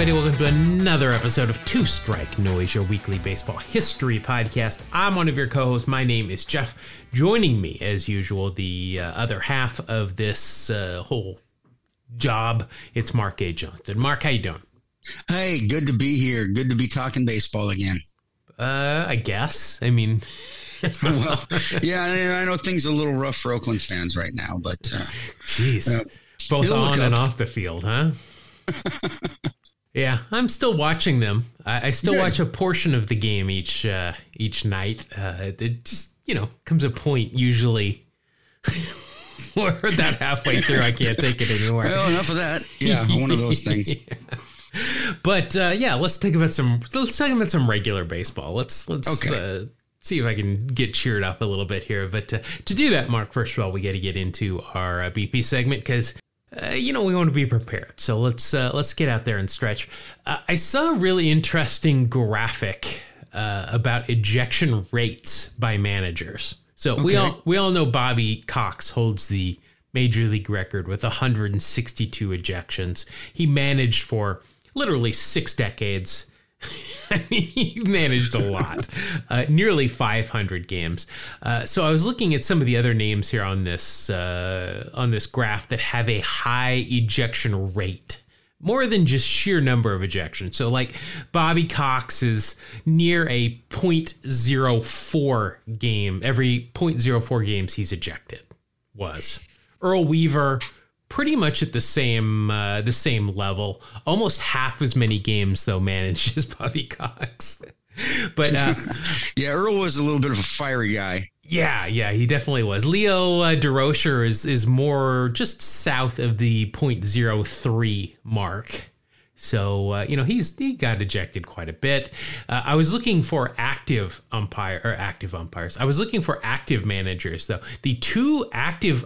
everybody. Welcome to another episode of Two Strike Noise, your weekly baseball history podcast. I'm one of your co hosts. My name is Jeff. Joining me, as usual, the uh, other half of this uh, whole job, it's Mark A. Johnston. Mark, how you doing? Hey, good to be here. Good to be talking baseball again. Uh, I guess. I mean, well, yeah, I know things are a little rough for Oakland fans right now, but uh, jeez, uh, both on and off the field, huh? yeah, I'm still watching them. I, I still Good. watch a portion of the game each uh, each night. Uh, it just you know comes a point usually. where that halfway through, I can't take it anymore. Well, enough of that. Yeah, one of those things. yeah. But uh, yeah, let's talk about some. Let's talk about some regular baseball. Let's let's okay. uh, see if I can get cheered up a little bit here. But uh, to do that, Mark, first of all, we got to get into our uh, BP segment because uh, you know we want to be prepared. So let's uh, let's get out there and stretch. Uh, I saw a really interesting graphic uh, about ejection rates by managers. So okay. we all we all know Bobby Cox holds the major league record with 162 ejections. He managed for literally six decades. I mean, he managed a lot, uh, nearly 500 games. Uh, so I was looking at some of the other names here on this uh, on this graph that have a high ejection rate, more than just sheer number of ejections. So like Bobby Cox is near a 0.04 game every 0.04 games he's ejected was. Earl Weaver pretty much at the same uh, the same level. Almost half as many games though managed as Bobby Cox. but uh, yeah, Earl was a little bit of a fiery guy. Yeah, yeah, he definitely was. Leo uh, Durocher is is more just south of the .03 mark. So uh, you know he's he got ejected quite a bit. Uh, I was looking for active umpire or active umpires. I was looking for active managers though. The two active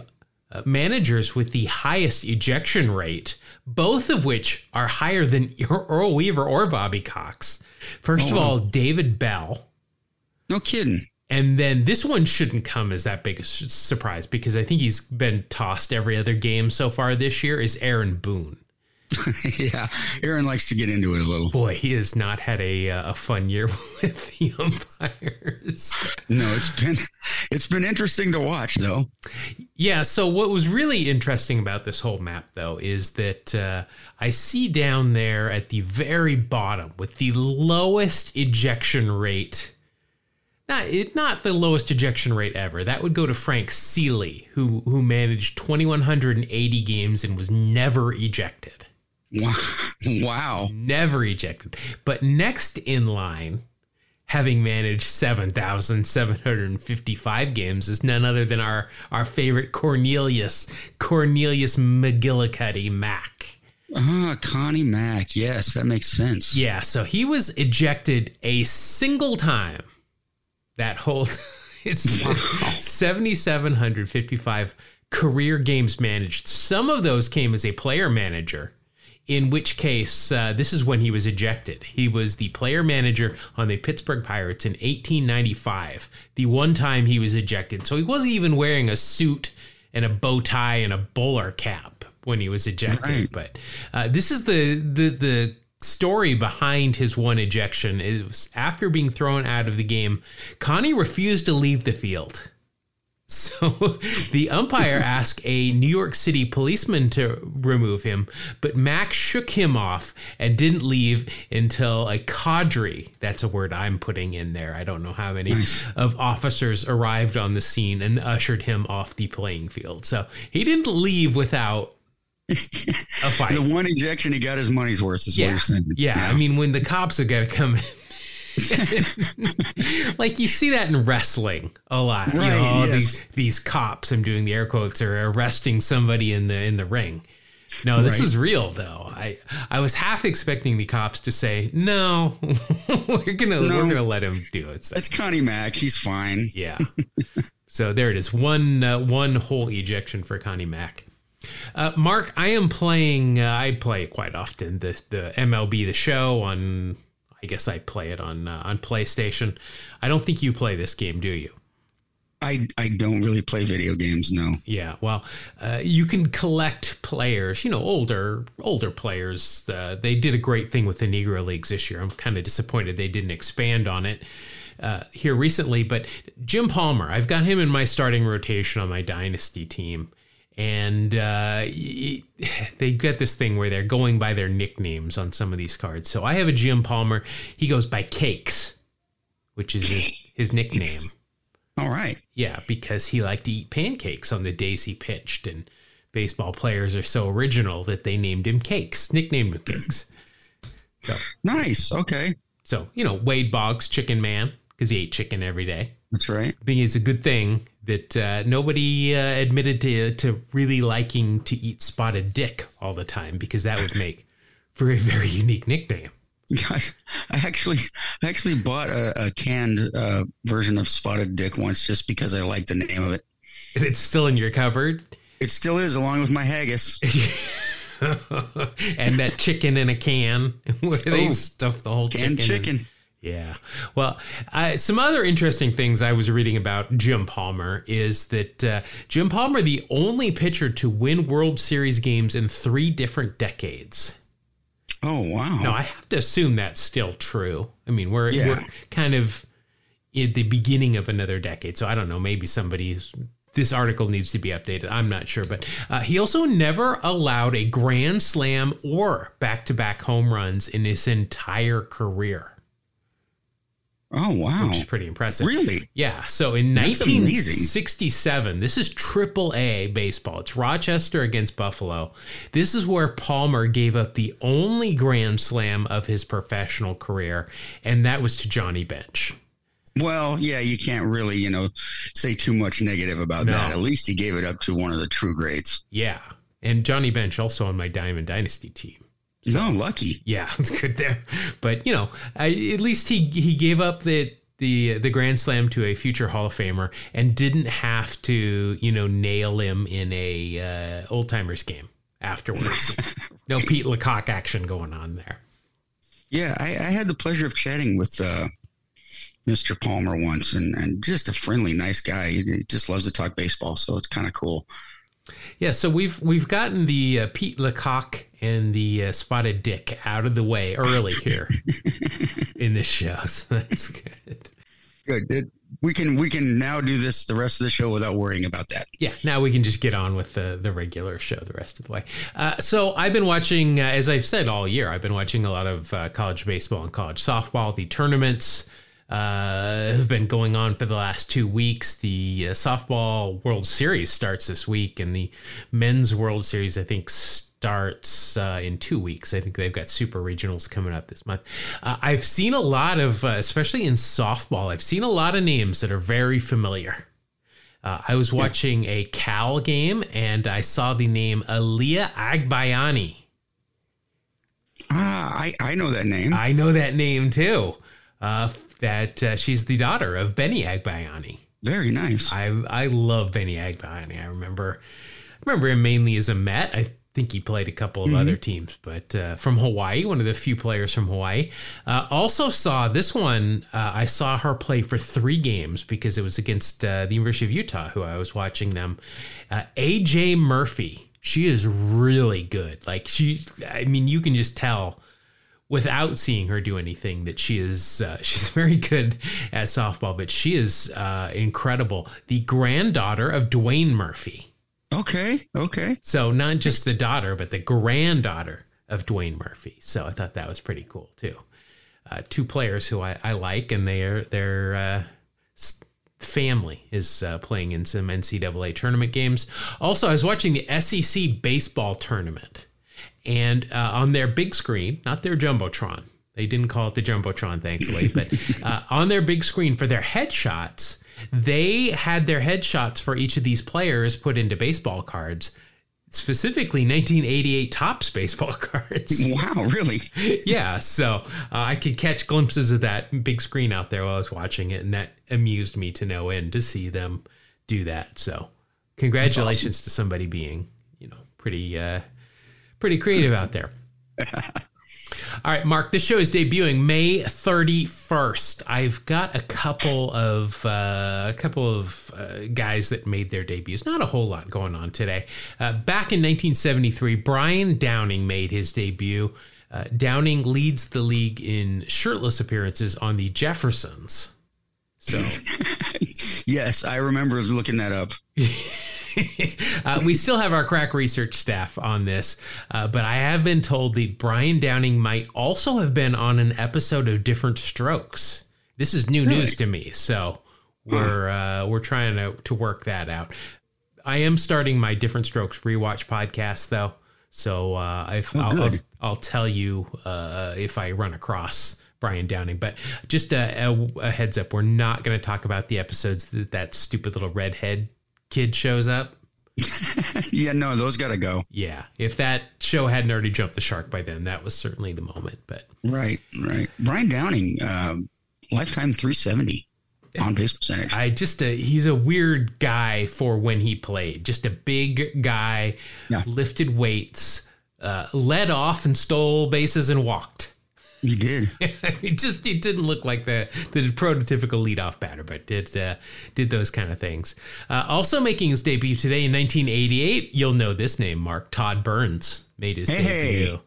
managers with the highest ejection rate, both of which are higher than Earl Weaver or Bobby Cox. First oh, of all, David Bell. No kidding. And then this one shouldn't come as that big a surprise because I think he's been tossed every other game so far this year is Aaron Boone. yeah, Aaron likes to get into it a little. Boy, he has not had a uh, a fun year with the umpires. No, it's been it's been interesting to watch though. Yeah. So what was really interesting about this whole map though is that uh, I see down there at the very bottom with the lowest ejection rate. Not, it, not the lowest ejection rate ever. That would go to Frank Selee, who who managed 2,180 games and was never ejected. Wow. Never ejected. But next in line, having managed 7,755 games, is none other than our, our favorite Cornelius, Cornelius McGillicuddy Mack. Ah, Connie Mack. Yes, that makes sense. Yeah, so he was ejected a single time that whole it's wow. 7,755 career games managed. Some of those came as a player manager in which case, uh, this is when he was ejected. He was the player manager on the Pittsburgh Pirates in 1895, the one time he was ejected. So he wasn't even wearing a suit and a bow tie and a bowler cap when he was ejected. Right. But uh, this is the, the, the story behind his one ejection. It was after being thrown out of the game, Connie refused to leave the field. So the umpire asked a New York City policeman to remove him, but Mack shook him off and didn't leave until a cadre, that's a word I'm putting in there, I don't know how many, nice. of officers arrived on the scene and ushered him off the playing field. So he didn't leave without a fight. the one injection he got his money's worth, is yeah. what you're saying. Yeah. yeah. I mean, when the cops are going to come in, like you see that in wrestling a lot. Right, you know, yes. these these cops, I'm doing the air quotes, are arresting somebody in the in the ring. No, this right. is real though. I I was half expecting the cops to say, "No, we're gonna no, we're gonna let him do it." So, That's Connie Mack. He's fine. Yeah. so there it is. One uh, one whole ejection for Connie Mack. Uh, Mark, I am playing. Uh, I play quite often the the MLB the Show on I guess I play it on uh, on PlayStation. I don't think you play this game, do you? I, I don't really play video games. No. Yeah, well, uh, you can collect players. You know, older older players. Uh, they did a great thing with the Negro Leagues this year. I'm kind of disappointed they didn't expand on it uh, here recently. But Jim Palmer, I've got him in my starting rotation on my dynasty team. And uh, they get this thing where they're going by their nicknames on some of these cards. So I have a Jim Palmer. He goes by Cakes, which is his, his nickname. All right. Yeah, because he liked to eat pancakes on the days he pitched, and baseball players are so original that they named him Cakes, nicknamed him Cakes. So nice. Okay. So you know Wade Boggs, Chicken Man, because he ate chicken every day. That's right. I think it's a good thing that uh, nobody uh, admitted to to really liking to eat spotted dick all the time, because that would make for a very unique nickname. I, actually, I actually bought a, a canned uh, version of Spotted Dick once just because I like the name of it. And it's still in your cupboard. It still is, along with my haggis. and that chicken in a can where they oh, stuff the whole canned chicken. chicken. Yeah. Well, uh, some other interesting things I was reading about Jim Palmer is that uh, Jim Palmer, the only pitcher to win World Series games in three different decades. Oh wow! No, I have to assume that's still true. I mean, we're yeah. we're kind of at the beginning of another decade, so I don't know. Maybe somebody's this article needs to be updated. I'm not sure, but uh, he also never allowed a grand slam or back-to-back home runs in his entire career. Oh wow, which is pretty impressive. Really? Yeah. So in That's 1967, amazing. this is Triple A baseball. It's Rochester against Buffalo. This is where Palmer gave up the only grand slam of his professional career, and that was to Johnny Bench. Well, yeah, you can't really, you know, say too much negative about no. that. At least he gave it up to one of the true greats. Yeah. And Johnny Bench also on my Diamond Dynasty team. So, no, lucky. Yeah, it's good there. But you know, I, at least he he gave up the the the grand slam to a future Hall of Famer and didn't have to you know nail him in a uh, old timers game afterwards. no Pete LaCock action going on there. Yeah, I, I had the pleasure of chatting with uh, Mr. Palmer once, and and just a friendly, nice guy. He just loves to talk baseball, so it's kind of cool. Yeah, so we've we've gotten the uh, Pete LaCock and the uh, Spotted Dick out of the way early here in this show, so that's good. Good. It, we can we can now do this the rest of the show without worrying about that. Yeah, now we can just get on with the the regular show the rest of the way. Uh, so I've been watching, uh, as I've said all year, I've been watching a lot of uh, college baseball and college softball. The tournaments uh, have been going on for the last two weeks. The uh, softball World Series starts this week, and the men's World Series, I think, starts uh, in two weeks. I think they've got super regionals coming up this month. Uh, I've seen a lot of, uh, especially in softball, I've seen a lot of names that are very familiar. Uh, I was watching a Cal game and I saw the name Aliyah Agbayani. Ah, I, I know that name. I know that name too. Uh, that uh, she's the daughter of Benny Agbayani. Very nice. I I love Benny Agbayani. I remember I remember him mainly as a Met. I think he played a couple of mm-hmm. other teams, but uh, from Hawaii, one of the few players from Hawaii. Uh, also saw this one. Uh, I saw her play for three games because it was against uh, the University of Utah, who I was watching them. Uh, AJ Murphy. She is really good. Like she, I mean, you can just tell without seeing her do anything that she is uh, she's very good at softball but she is uh, incredible the granddaughter of dwayne murphy okay okay. So not just the daughter but the granddaughter of dwayne murphy. So i thought that was pretty cool too. Uh, two players who I, I, like and their their uh, family is uh, playing in some ncaa tournament games. Also i was watching the sec baseball tournament and uh, on their big screen, not their jumbotron, they didn't call it the jumbotron, thankfully, but uh, on their big screen for their headshots, they had their headshots for each of these players put into baseball cards specifically 1988 Topps baseball cards. Wow, really? yeah. So uh, I could catch glimpses of that big screen out there while I was watching it, and that amused me to no end to see them do that. So congratulations awesome. to somebody being, you know, pretty uh, pretty creative out there. All right, Mark, this show is debuting May 31st. I've got a couple of uh, a couple of uh, guys that made their debuts. Not a whole lot going on today. Uh, back in 1973, Brian Downing made his debut. Uh, Downing leads the league in shirtless appearances on the Jeffersons. So, yes, I remember looking that up. uh, we still have our crack research staff on this, uh, but I have been told that Brian Downing might also have been on an episode of Diff'rent Strokes. This is new really? news to me, so we're uh, we're trying to to work that out. I am starting my Diff'rent Strokes rewatch podcast though, so uh, if oh, I'll, I'll, I'll, tell you uh, if I run across. Brian Downing. But just a, a, a heads up, we're not going to talk about the episodes that that stupid little redhead kid shows up. yeah, no, those got to go. Yeah, if that show hadn't already jumped the shark by then, that was certainly the moment. But right, right. Brian Downing, um, lifetime 370 on base percentage. I just uh, he's a weird guy for when he played. Just a big guy, yeah. lifted weights, uh, led off and stole bases and walked. He did. it just it didn't look like the the prototypical leadoff batter, but did uh, did those kind of things. Uh, also making his debut today in 1988, you'll know this name, Mark Todd Burns made his hey, debut.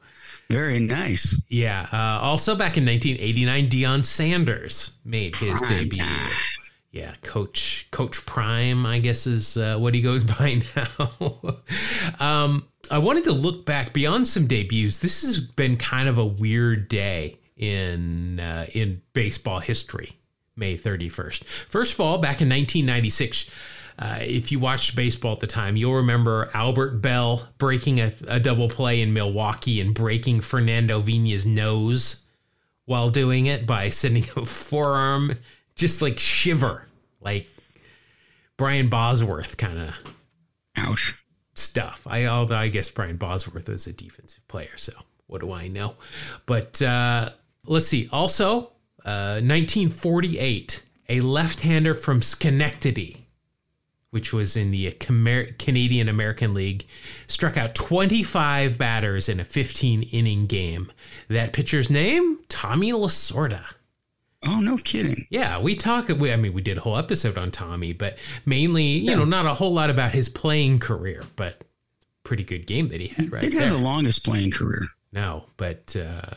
Very nice. Yeah. Uh, also back in 1989, Deion Sanders made his Prime debut. Time. Yeah, Coach Coach Prime, I guess is uh, what he goes by now. um, I wanted to look back beyond some debuts. This has been kind of a weird day in uh, in baseball history. May 31st. First of all, back in 1996, uh, if you watched baseball at the time, you'll remember Albert Belle breaking a, a double play in Milwaukee and breaking Fernando Vina's nose while doing it by sending a forearm just like shiver, like Brian Bosworth kind of. Ouch stuff. I although I guess Brian Bosworth is a defensive player, so what do I know? But uh, let's see. Also, uh, 1948, a left-hander from Schenectady, which was in the Canadian American League, struck out 25 batters in a 15-inning game. That pitcher's name, Tommy Lasorda. Oh, no kidding. Yeah, we talk. We, I mean, we did a whole episode on Tommy, but mainly, you yeah. know, not a whole lot about his playing career, but pretty good game that he had. Right, he have the longest playing career. No, but uh,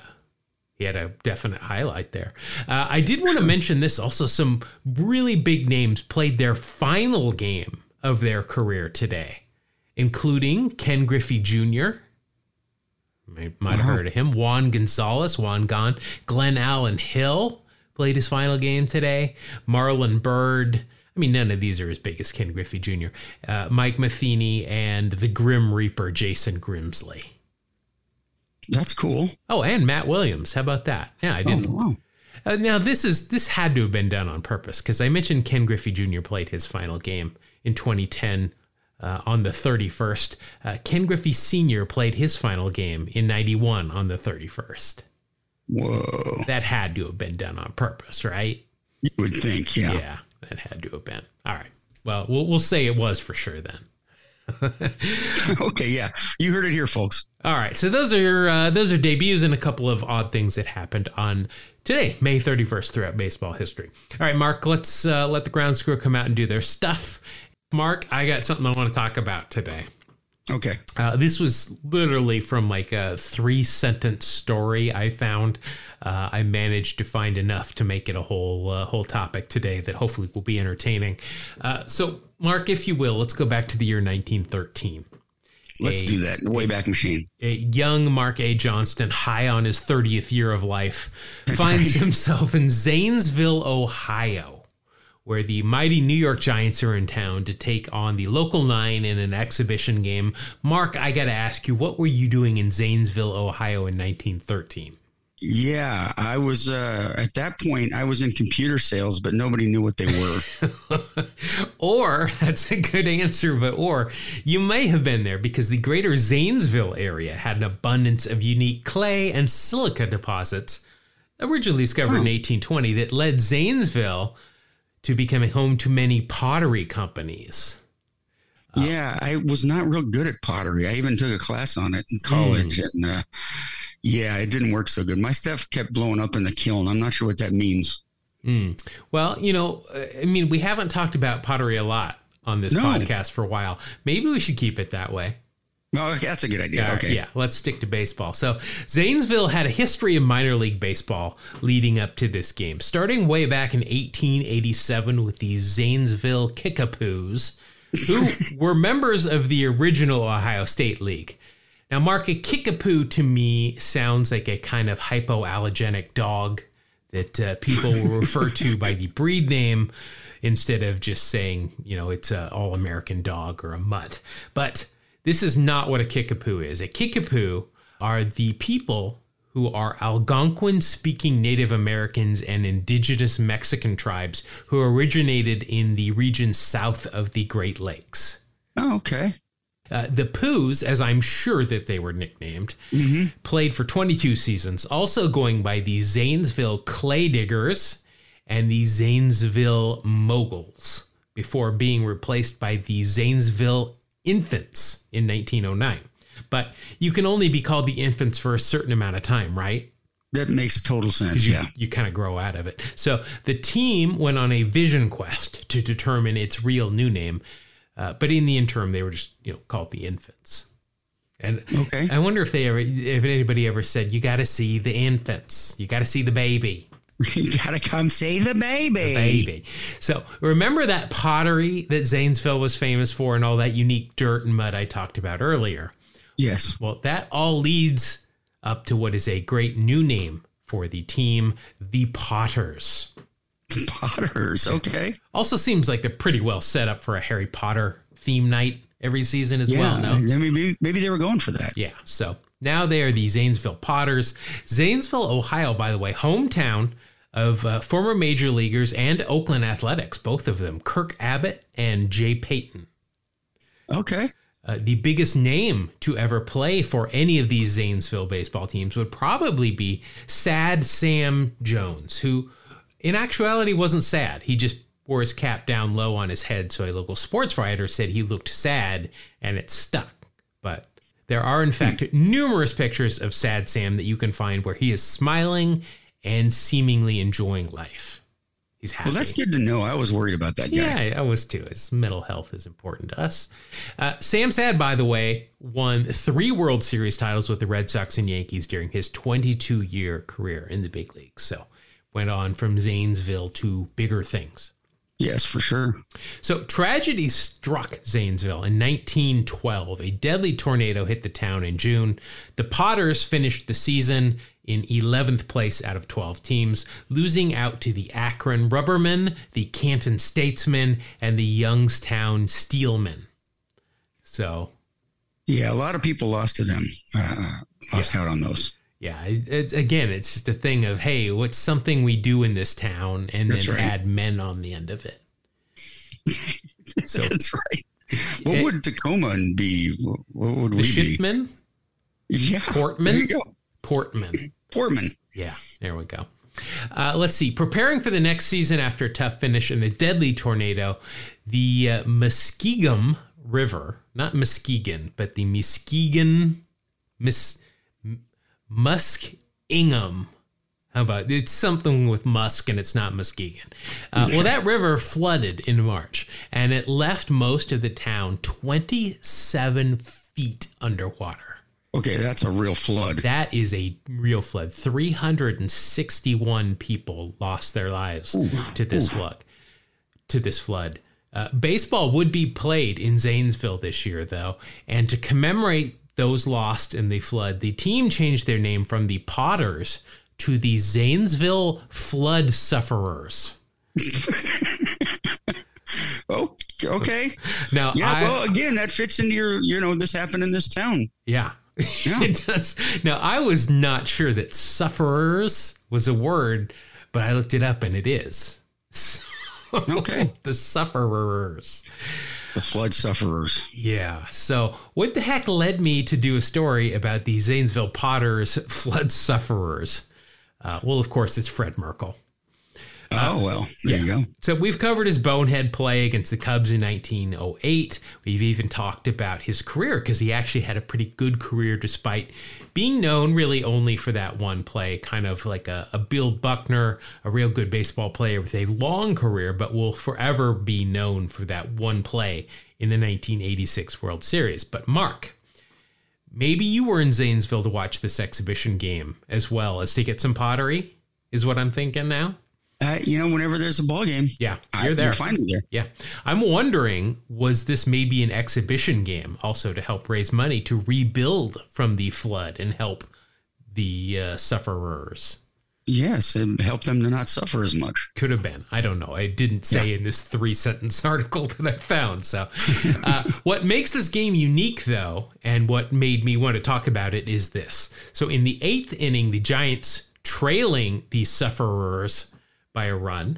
he had a definite highlight there. Uh, I did want to mention this also. Some really big names played their final game of their career today, including Ken Griffey Jr. Might, might have uh-huh. heard of him. Juan Gonzalez, Juan Gon, Glenn Allen Hill played his final game today. Marlon Byrd. I mean, none of these are as big as Ken Griffey Jr. Uh, Mike Matheny and the Grim Reaper, Jason Grimsley. That's cool. Oh, and Matt Williams. How about that? Yeah, I didn't. Oh, wow. Uh, now this is this had to have been done on purpose because I mentioned Ken Griffey Jr. played his final game in 2010 uh, on the 31st. Uh, Ken Griffey Sr. played his final game in 91 on the 31st. Whoa. That had to have been done on purpose, right? You would think, yeah. Yeah, that had to have been. All right. Well, we'll, we'll say it was for sure then. okay, yeah, you heard it here, folks. All right, so those are uh, those are debuts and a couple of odd things that happened on today, May thirty first, throughout baseball history. All right, Mark, let's uh, let the ground crew come out and do their stuff. Mark, I got something I want to talk about today. Okay. Uh, this was literally from like a three sentence story I found. Uh, I managed to find enough to make it a whole uh, whole topic today that hopefully will be entertaining. Uh, so, Mark, if you will, let's go back to the year 1913. Let's a, do that. Way back machine. A young Mark A. Johnston, high on his 30th year of life, That's finds right. himself in Zanesville, Ohio where the mighty New York Giants are in town to take on the local nine in an exhibition game. Mark, I got to ask you, what were you doing in Zanesville, Ohio in 1913? Yeah, I was uh, at that point. I was in computer sales, but nobody knew what they were. or that's a good answer, but or you may have been there because the greater Zanesville area had an abundance of unique clay and silica deposits, originally discovered in 1820, that led Zanesville to becoming home to many pottery companies. yeah, I was not real good at pottery. I even took a class on it in college, mm. and uh, Yeah, it didn't work so good. My stuff kept blowing up in the kiln. I'm not sure what that means. Mm. Well, you know, I mean, we haven't talked about pottery a lot on this no. podcast for a while. Maybe we should keep it that way. Oh, that's a good idea. okay. Yeah, let's stick to baseball. So, Zanesville had a history of minor league baseball leading up to this game, starting way back in 1887 with the Zanesville Kickapoos, who were members of the original Ohio State League. Now, Mark, a Kickapoo to me sounds like a kind of hypoallergenic dog that uh, people will refer to by the breed name instead of just saying, you know, it's an all American dog or a mutt. But this is not what a Kickapoo is. A Kickapoo are the people who are Algonquin speaking Native Americans and indigenous Mexican tribes who originated in the region south of the Great Lakes. Oh, okay. Uh, the Poos, as I'm sure that they were nicknamed, mm-hmm. played for 22 seasons, also going by the Zanesville Clay Diggers and the Zanesville Moguls before being replaced by the Zanesville Infants in 1909. But you can only be called the Infants for a certain amount of time, right? That makes total sense. You, yeah. You kind of grow out of it. So the team went on a vision quest to determine its real new name uh, but in the interim, they were just you know called the infants. And okay. I wonder if they ever, if anybody ever said, "You got to see the infants. You got to see the baby." you got to come see the baby. The baby. So remember that pottery that Zanesville was famous for, and all that unique dirt and mud I talked about earlier. Yes. Well, that all leads up to what is a great new name for the team, the Potters. Potters, okay. Also seems like they're pretty well set up for a Harry Potter theme night every season as yeah, well. No, maybe maybe they were going for that. Yeah. So now they are the Zanesville Potters. Zanesville, Ohio, by the way, hometown of uh, former major leaguers and Oakland Athletics, both of them, Kurt Abbott and Jay Payton. Okay. Uh, the biggest name to ever play for any of these Zanesville baseball teams would probably be Sad Sam Jones, who in actuality wasn't sad. He just wore his cap down low on his head, so a local sports writer said he looked sad and it stuck. But there are, in fact, numerous pictures of Sad Sam that you can find where he is smiling and seemingly enjoying life. He's happy. Well, that's good to know. I was worried about that guy. Yeah, I was too. His mental health is important to us. Uh, Sam Sad, by the way, won three World Series titles with the Red Sox and Yankees during his 22 year career in the big leagues. So went on from Zanesville to bigger things. Yes, for sure. So tragedy struck Zanesville in 1912. A deadly tornado hit the town in June. The Potters finished the season in 11th place out of 12 teams, losing out to the Akron Rubbermen, the Canton Statesmen, and the Youngstown Steelmen. So, yeah, a lot of people lost to them. Uh, lost yeah. out on those. Yeah, it's again, it's just a thing of hey, what's something we do in this town, and That's then right. add men on the end of it. So That's right. What it, would Tacoma be? What would the we shipmen? be? Yeah, Portman. There you go. Portman. Portman. Yeah, there we go. Uh, let's see. Preparing for the next season after a tough finish in a deadly tornado, the uh, Muskingum River, not Muskegon, but the Muskegon, Miss Musk Ingham. How about it's something with Musk and it's not Muskegon? Uh, well, that river flooded in March and it left most of the town 27 feet underwater. Okay, that's a real flood. That is a real flood. 361 people lost their lives ooh, to this ooh. flood. To this flood. Uh, baseball would be played in Zanesville this year, though, and to commemorate those lost in the flood, the team changed their name from the Potters to the Zanesville Flood Sufferers. oh, okay. Now, yeah. I, well, again, that fits into your. You know, this happened in this town. Yeah. Yeah. it does. Now, I was not sure that sufferers was a word, but I looked it up and it is. okay. the sufferers. The flood sufferers. Yeah. So, what the heck led me to do a story about the Zanesville Potters flood sufferers? Uh, well, of course, it's Fred Merkle. Oh, uh, well, there yeah. you go. So we've covered his bonehead play against the Cubs in 1908. We've even talked about his career because he actually had a pretty good career despite being known really only for that one play, kind of like a, a Bill Buckner, a real good baseball player with a long career, but will forever be known for that one play in the 1986 World Series. But Mark, maybe you were in Zanesville to watch this exhibition game as well as to get some pottery, is what I'm thinking now. Uh, you know, whenever there's a ball game, yeah, you're I, there. You'll find me there. Yeah, I'm wondering, was this maybe an exhibition game also to help raise money to rebuild from the flood and help the uh, sufferers? Yes, and help them to not suffer as much. Could have been. I don't know. I didn't say yeah. in this three sentence article that I found. So, uh, what makes this game unique, though, and what made me want to talk about it is this. So, in the eighth inning, the Giants trailing the sufferers by a run.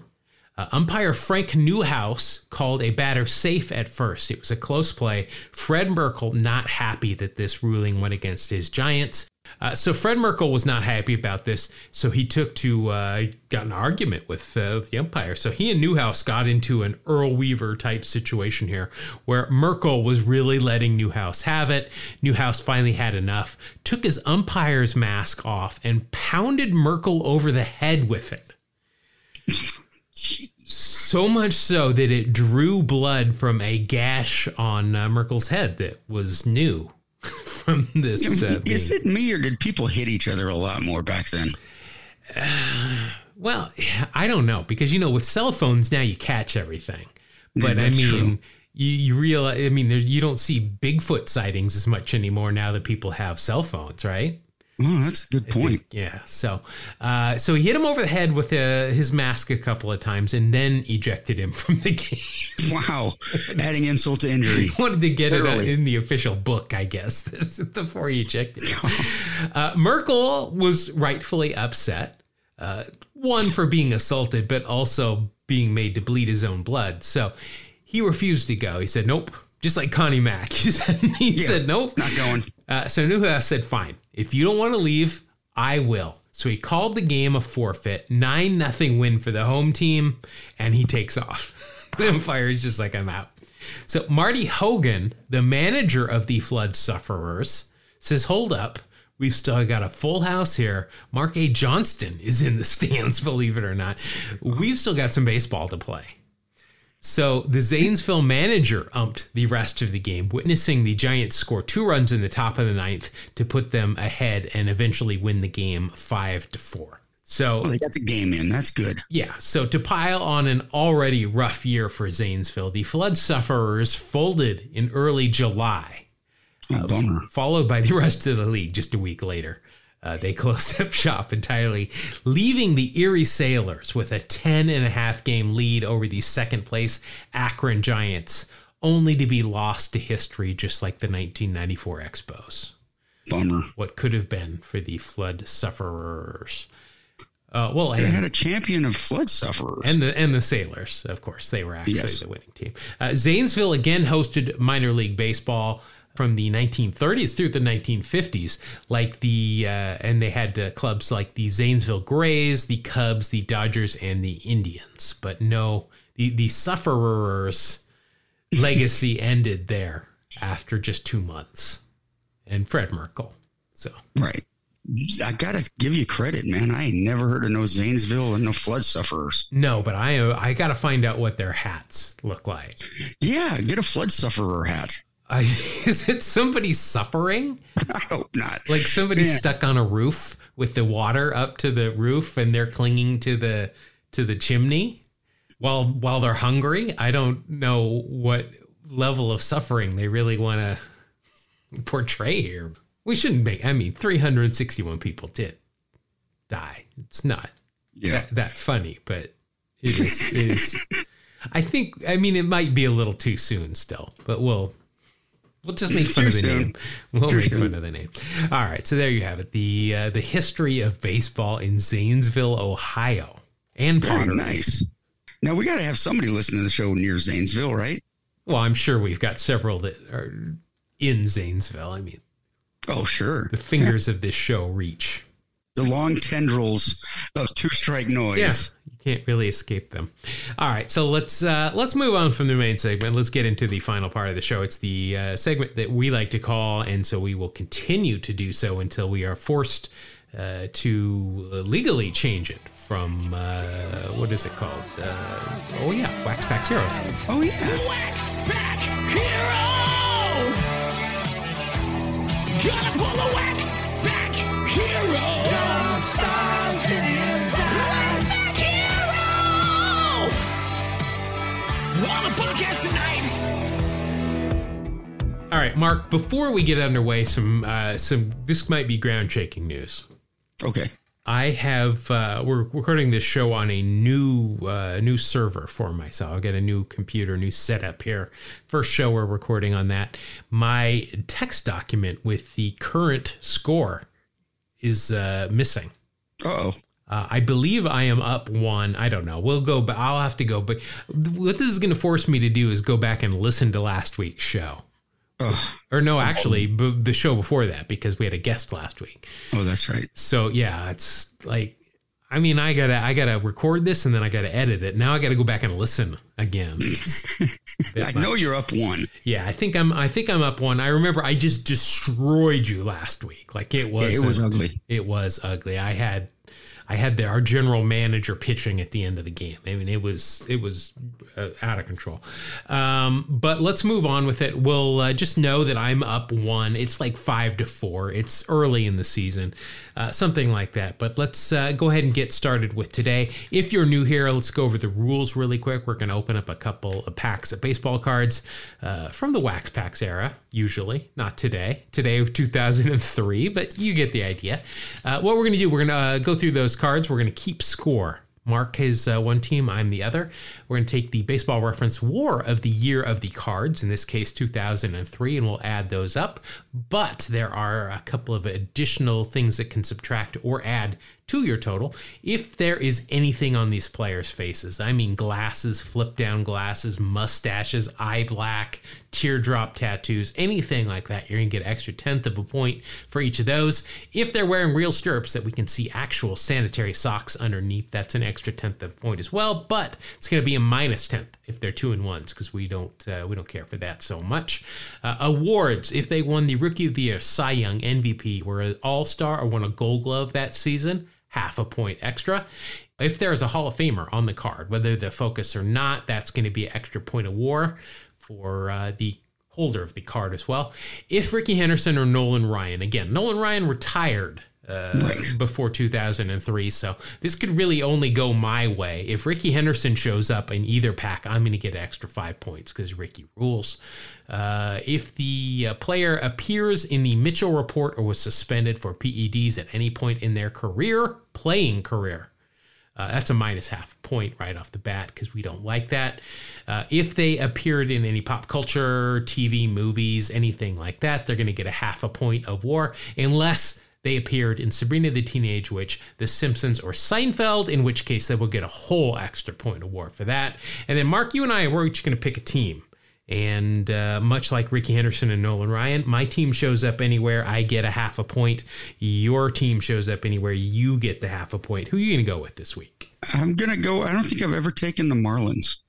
Uh, umpire Frank Newhouse called a batter safe at first. It was a close play. Fred Merkle not happy that this ruling went against his Giants. Uh, so Fred Merkle was not happy about this, so he took to uh, got an argument with uh, the umpire. So he and Newhouse got into an Earl Weaver type situation here, where Merkle was really letting Newhouse have it. Newhouse finally had enough, took his umpire's mask off, and pounded Merkle over the head with it. So much so that it drew blood from a gash on uh, Merkle's head that was new from this. Uh, Is it me or did people hit each other a lot more back then? Uh, well, I don't know because you know with cell phones now you catch everything, but I mean. You, you realize, I mean, there, you don't see Bigfoot sightings as much anymore now that people have cell phones, right? Oh, that's a good point. yeah. So, uh, so he hit him over the head with uh, his mask a couple of times, and then ejected him from the game. Wow, adding insult to injury. he wanted to get Literally. it in the official book, I guess, before he ejected him. uh, Merkle was rightfully upset. Uh, one for being assaulted, but also being made to bleed his own blood. So he refused to go. He said, "Nope." Just like Connie Mack, he said, he yeah, said, "Nope, not going." Uh, so Newhouse said, "Fine." If you don't want to leave, I will. So he called the game a forfeit, 9 nothing win for the home team, and he takes off. the umpire is just like, I'm out. So Marty Hogan, the manager of the flood sufferers, says, Hold up. We've still got a full house here. Mark A. Johnston is in the stands, believe it or not. We've still got some baseball to play. So the Zanesville manager umped the rest of the game, witnessing the Giants score two runs in the top of the ninth to put them ahead and eventually win the game five to four. So well, they got the game in. That's good. Yeah. So to pile on an already rough year for Zanesville, the flood sufferers folded in early July, oh, uh, followed by the rest of the league just a week later. Uh, they closed up shop entirely, leaving the Erie Sailors with a 10 and a half game lead over the second place Akron Giants, only to be lost to history just like the 1994 Expos. Bummer. What could have been for the flood sufferers. Uh, well, they had a champion of flood sufferers, and the and the Sailors, of course, they were actually yes. the winning team. Uh, Zanesville again hosted minor league baseball from the 1930s through the 1950s, like the uh, and they had uh, clubs like the Zanesville Grays, the Cubs, the Dodgers, and the Indians. But no, the the sufferers' legacy ended there after just two months, and Fred Merkle. So right. I gotta give you credit, man. I ain't never heard of no Zanesville and no flood sufferers. No, but I I gotta find out what their hats look like. Yeah, get a flood sufferer hat. I, is it somebody suffering? I hope not. Like somebody yeah. stuck on a roof with the water up to the roof and they're clinging to the to the chimney while while they're hungry. I don't know what level of suffering they really want to portray here. We shouldn't be. I mean, 361 people did die. It's not yeah. that, that funny, but it is. It is I think. I mean, it might be a little too soon still, but we'll We'll just make fun of the name. We'll make fun of the name. All right, so there you have it. The uh, the history of baseball in Zanesville, Ohio, and Very Pottery. nice. Now we got to have somebody listen to the show near Zanesville, right? Well, I'm sure we've got several that are in Zanesville. I mean, oh sure, the fingers yeah. of this show reach the long tendrils of two strike noise. Yeah, you can't really escape them. All right, so let's uh, let's move on from the main segment. Let's get into the final part of the show. It's the uh, segment that we like to call, and so we will continue to do so until we are forced uh, to legally change it from uh, what is it called? Uh, oh yeah, Wax Pack Heroes. Oh yeah, Wax Pack Hero. Gonna pull a Wax Pack Hero. Stars in his eyes. Hero. On the podcast tonight. All right, Mark. Before we get underway, some uh, some this might be ground shaking news. okay. I have uh, we're recording this show on a new uh, new server for myself. I'll get a new computer, new setup here. First show we're recording on that. My text document with the current score is uh, missing. Oh, Uh, I believe I am up one. I don't know. We'll go, but I'll have to go. But what this is going to force me to do is go back and listen to last week's show. oh, Or no, actually, b- the show before that because we had a guest last week. oh, that's right. So yeah, it's like I mean, I gotta I gotta record this and then I gotta edit it. Now I gotta go back and listen again. I much. know you're up one. Yeah, I think I'm I think I'm up one. I remember I just destroyed you last week. Like it was it was ugly. It was ugly. I had I had the, our general manager pitching at the end of the game. I mean, it was it was uh, out of control. Um, but let's move on with it. We'll uh, just know that I'm up one. It's like five to four. It's early in the season, uh, something like that. But let's uh, go ahead and get started with today. If you're new here, let's go over the rules really quick. We're going to open up a couple of packs of baseball cards uh, from the Wax Packs era. Usually, not today. Today, 2003, but you get the idea. Uh, what we're going to do, we're going to go through those cards. We're going to keep score. Mark is uh, one team, I'm the other. We're going to take the baseball reference war of the year of the cards, in this case 2003, and we'll add those up. But there are a couple of additional things that can subtract or add to your total if there is anything on these players' faces. I mean, glasses, flip down glasses, mustaches, eye black, teardrop tattoos, anything like that. You're going to get an extra tenth of a point for each of those. If they're wearing real stirrups that we can see actual sanitary socks underneath, that's an extra tenth of a point as well. But it's going to be a minus tenth if they're two and ones because we don't uh, we don't care for that so much. Uh, awards: if they won the Rookie of the Year, Cy Young, MVP, were an All Star, or won a Gold Glove that season, half a point extra. If there is a Hall of Famer on the card, whether the focus or not, that's going to be an extra point of war for uh, the holder of the card as well. If Rickey Henderson or Nolan Ryan, again, Nolan Ryan retired uh, Right. before 2003, so this could really only go my way. If Rickey Henderson shows up in either pack, I'm going to get an extra five points because Rickey rules. Uh, if the uh, player appears in the Mitchell report or was suspended for PEDs at any point in their career, playing career, uh, that's a minus half point right off the bat because we don't like that. Uh, if they appeared in any pop culture, TV, movies, anything like that, they're going to get a half a point of war unless they appeared in Sabrina the Teenage Witch, The Simpsons, or Seinfeld, in which case they will get a whole extra point war for that. And then, Mark, you and I, we're each going to pick a team. And uh, much like Rickey Henderson and Nolan Ryan, my team shows up anywhere, I get a half a point. Your team shows up anywhere, you get the half a point. Who are you going to go with this week? I'm gonna go. I don't think I've ever taken the Marlins.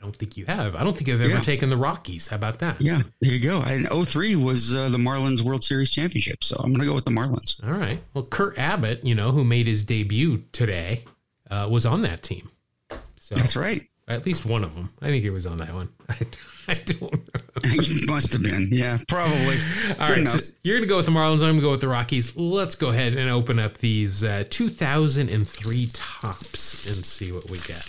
I don't think you have. I don't think I've ever Yeah. taken the Rockies. How about that? Yeah, there you go. And 03 was uh, the Marlins World Series championship, so I'm gonna go with the Marlins. All right. Well, Kurt Abbott, you know, who made his debut today, uh, was on that team. So That's right. at least one of them. I think he was on that one. I, I don't know. He must have been. Yeah, probably. All right, so you're going to go with the Marlins. I'm going to go with the Rockies. Let's go ahead and open up these uh, 2003 Topps and see what we get.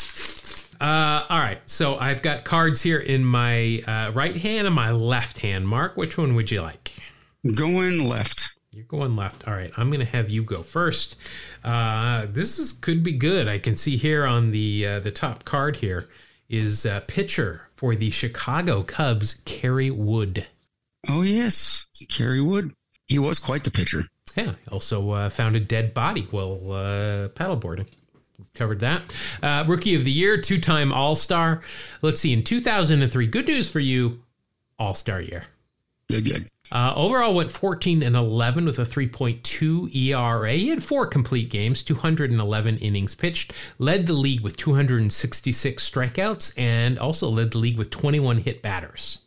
Uh, all right, so I've got cards here in my uh, right hand and my left hand. Mark, which one would you like? Going left. You're going left. All right, I'm going to have you go first. Uh, this is could be good. I can see here on the uh, the top card here is uh, pitcher for the Chicago Cubs, Kerry Wood. Oh yes, Kerry Wood. He was quite the pitcher. Yeah, also uh, found a dead body while uh, paddleboarding. Covered that. Uh, Rookie of the Year, two time All Star. Let's see, in 2003, good news for you, All Star year. Good, good. Uh, overall, went 14 and 11 with a 3.2 ERA. He had four complete games, 211 innings pitched, led the league with 266 strikeouts, and also led the league with 21 hit batters.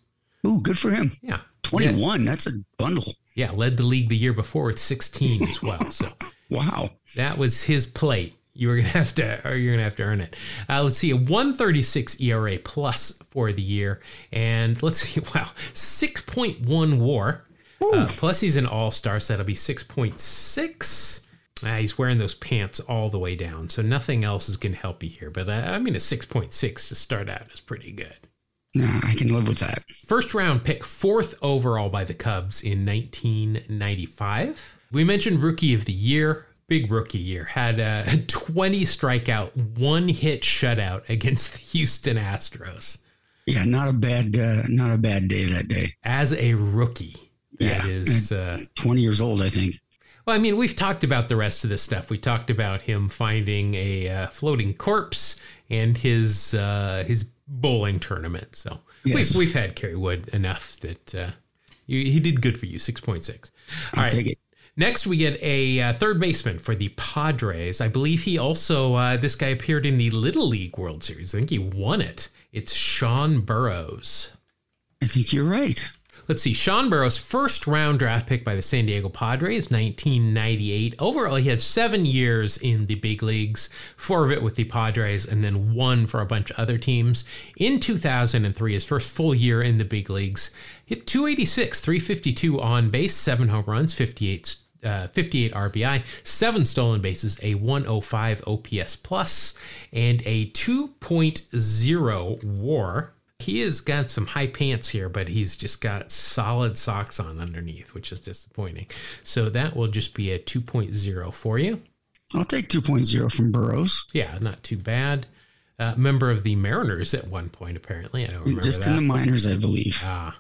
Ooh, good for him. Yeah. 21. That's a bundle. Yeah, led the league the year before with 16 as well. So Wow. that was his plate. You were gonna have to, or you're gonna have to earn it. Uh, let's see, a 136 ERA plus for the year, and let's see, wow, 6.1 WAR. Uh, plus, he's an All Star, so that'll be 6.6. Uh, he's wearing those pants all the way down, so nothing else is gonna help you here. But uh, I mean, a 6.6 to start out is pretty good. Nah, I can live with that. First round pick, fourth overall by the Cubs in 1995. We mentioned rookie of the year, big rookie year. Had a 20 strikeout, one hit shutout against the Houston Astros Yeah, not a bad, uh, not a bad day that day. as a rookie. That Yeah. is, uh, 20 years old, I think. well, I mean, we've talked about the rest of this stuff. We talked about him finding a uh, floating corpse and his uh, his bowling tournament. So Yes. we've, we've had Kerry Wood enough that uh, you, he did good for you, 6.6. All right. Next, we get a uh, third baseman for the Padres. I believe he also, uh, this guy appeared in the Little League World Series. I think he won it. It's Sean Burroughs. I think you're right. Let's see, Sean Burroughs, first round draft pick by the San Diego Padres, 1998. Overall, he had seven years in the big leagues, four of it with the Padres, and then one for a bunch of other teams. In 2003, his first full year in the big leagues, hit 286, 352 on base, seven home runs, 58 uh, 58 RBI, seven stolen bases, a 105 OPS plus, and a 2.0 WAR. He has got some high pants here, but he's just got solid socks on underneath, which is disappointing. So that will just be a 2.0 for you. I'll take 2.0 from Burroughs. Yeah, not too bad. Uh, member of the Mariners at one point, apparently. I don't remember Just that. in the minors, I believe. ah,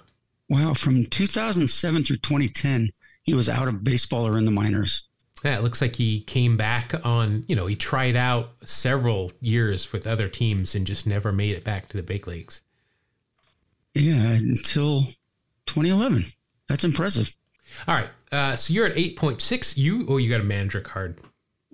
Wow, from 2007 through 2010, he was out of baseball or in the minors. Yeah, it looks like he came back on, you know, he tried out several years with other teams and just never made it back to the big leagues. Yeah, until 2011. That's impressive. All right. Uh, so you're at 8.6. You, oh, you got a manager card.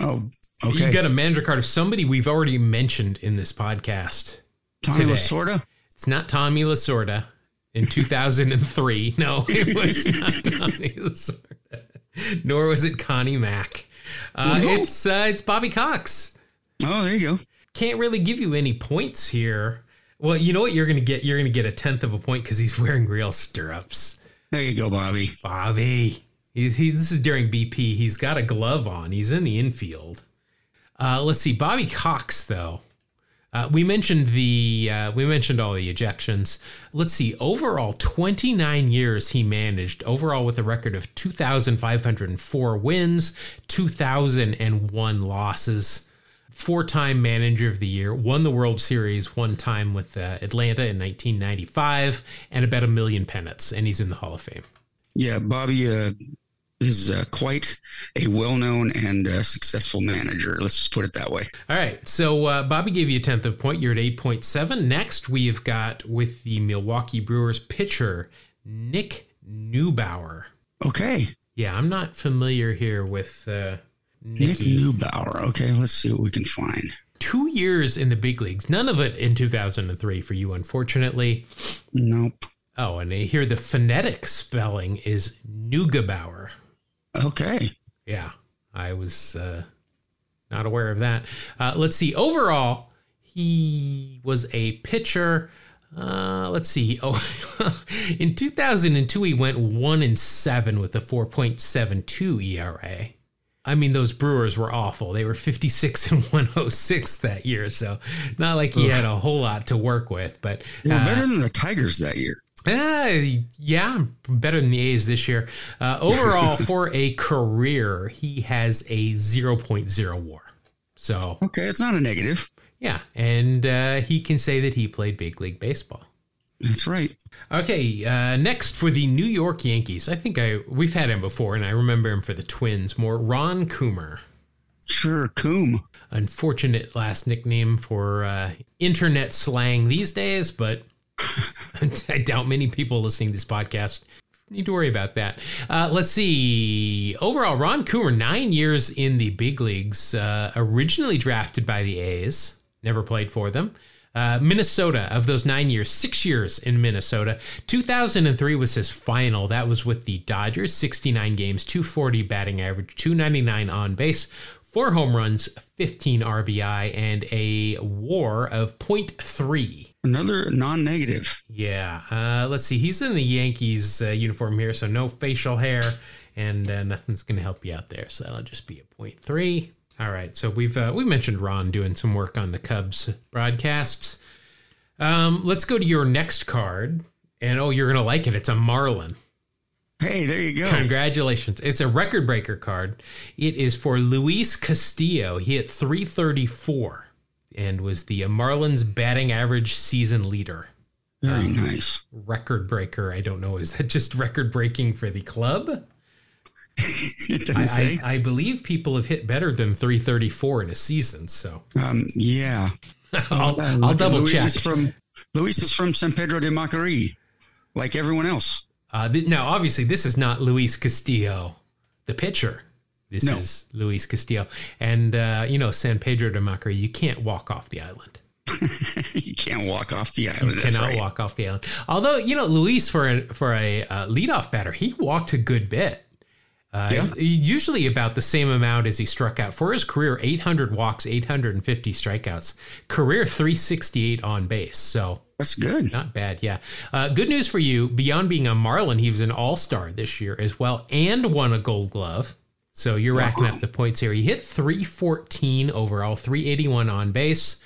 Oh, okay. You got a manager card of somebody we've already mentioned in this podcast. Tommy today. Lasorda. It's not Tommy Lasorda in 2003. No, it was not Tommy Lasorda. Nor was it Connie Mack. Uh, No. It's uh, it's Bobby Cox. Oh, there you go. can't really give you any points here. Well, you know what you're gonna get? You're gonna get a tenth of a point because he's wearing real stirrups. There you go, Bobby. Bobby, he's he. This is during BP. He's got a glove on. He's in the infield. Uh, let's see, Bobby Cox though. Uh, we mentioned the uh, we mentioned all the ejections. Let's see. Overall, 29 years he managed. Overall, with a record of 2,504 wins, 2,001 losses four-time manager of the year, won the World Series one time with uh, Atlanta in 1995, and about a million pennants, and he's in the Hall of Fame. Yeah, Bobby uh, is uh, quite a well-known and uh, successful manager. Let's just put it that way. All right, so uh, Bobby gave you a tenth of a point. You're at 8.7. Next, we've got with the Milwaukee Brewers pitcher Nick Neubauer. Okay, Yeah, I'm not familiar here with uh, Nick Nicky. Neubauer. Okay, let's see what we can find. Two years in the big leagues, none of it in 2003 for you, unfortunately. Nope. Oh, and here the phonetic spelling is Neugebauer. Okay. Yeah, I was uh, not aware of that. Uh, let's see. Overall, he was a pitcher. Uh, let's see. Oh, in 2002, he went one and seven with a 4.72 ERA. I mean, those Brewers were awful. They were 56 and 106 that year, so not like he had a whole lot to work with. But They were uh, better than the Tigers that year. Uh, yeah, better than the A's this year. Uh, overall, for a career, he has a 0.0 war. So, Okay, it's not a negative. yeah, and uh, he can say that he played big league baseball. That's right. Okay, uh, next for the New York Yankees. I think I we've had him before, and I remember him for the Twins more. Ron Coomer. Sure, Coom. Unfortunate last nickname for uh, internet slang these days, but I doubt many people listening to this podcast need to worry about that. Uh, let's see. Overall, Ron Coomer, nine years in the big leagues, uh, originally drafted by the A's, never played for them. Uh, Minnesota, of those nine years, six years in Minnesota. 2003 was his final. That was with the Dodgers, 69 games, 240 batting average, 299 on base, four home runs, 15 RBI, and a war of 0.3. Another non-negative. Yeah. Uh, let's see. He's in the Yankees uh, uniform here, so no facial hair, and uh, nothing's going to help you out there. So that'll just be a 0.3. All right. So we've uh, we mentioned Ron doing some work on the Cubs broadcasts. Um, let's go to your next card, and oh, you're going to like it. It's a Marlin. Hey, there you go. Congratulations. It's a record breaker card. It is for Luis Castillo. He hit 334 and was the Marlins batting average season leader. Very nice. Record breaker. I don't know. Is that just record breaking for the club? I. I, I believe people have hit better than 334 in a season. So um, yeah. I'll, I'll at double Luis check. Is from, Luis is from San Pedro de Macorís, like everyone else. Uh, th- now, obviously, this is not Luis Castillo, the pitcher. This No. is Luis Castillo. And, uh, you know, San Pedro de Macorís, you can't walk off the island. you can't walk off the island. That's cannot right. walk off the island. Although you know, Luis for a for a uh, leadoff batter, he walked a good bit. Uh, Yeah. Usually about the same amount as he struck out for his career. 800 walks, 850 strikeouts, career 368 on base. So That's good. not bad. Yeah. Uh, good news for you. Beyond being a Marlin, he was an All Star this year as well, and won a Gold Glove. So you're racking up the points here. He hit 314 overall, 381 on base.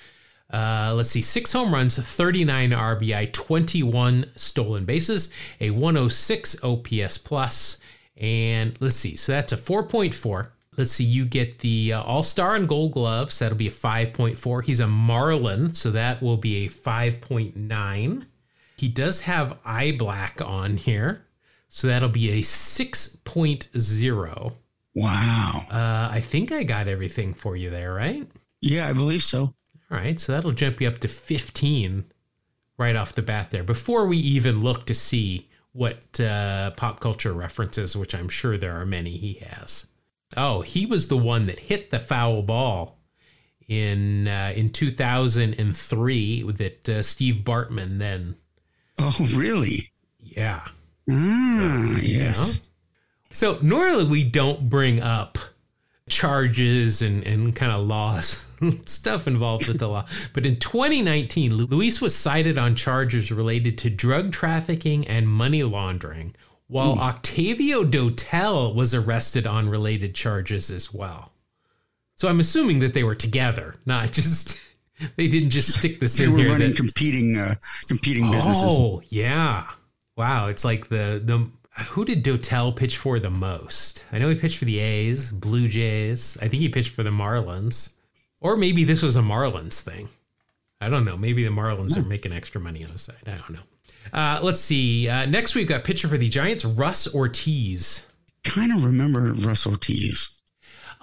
Uh, let's see, six home runs, 39 RBI, 21 stolen bases, a 106 OPS plus, and let's see, so that's a 4.4. Let's see, you get the uh, All Star and Gold Gloves. That'll be a 5.4. He's a Marlin, so that will be a 5.9. He does have eye black on here, so that'll be a 6.0. Wow. Uh, I think I got everything for you there, right? Yeah, I believe so. All right, so that'll jump you up to 15 right off the bat there before we even look to see what uh, pop culture references, which I'm sure there are many he has. Oh, he was the one that hit the foul ball in uh, in 2003 that uh, Steve Bartman then. Oh, really? Yeah. Ah, yes. So normally we don't bring up charges and, and kind of laws stuff involved with the law. But in 2019, Luis was cited on charges related to drug trafficking and money laundering, while Octavio Dotel was arrested on related charges as well. So I'm assuming that they were together, not just they didn't just stick this They in were here. running that- competing uh, competing businesses. Oh, yeah. Wow, it's like the the who did Dotel pitch for the most? I know he pitched for the A's, Blue Jays. I think he pitched for the Marlins. Or maybe this was a Marlins thing. I don't know. Maybe the Marlins are making extra money on the side. I don't know. Uh, let's see. Uh, next we've got pitcher for the Giants, Russ Ortiz. Kind of remember Russ Ortiz.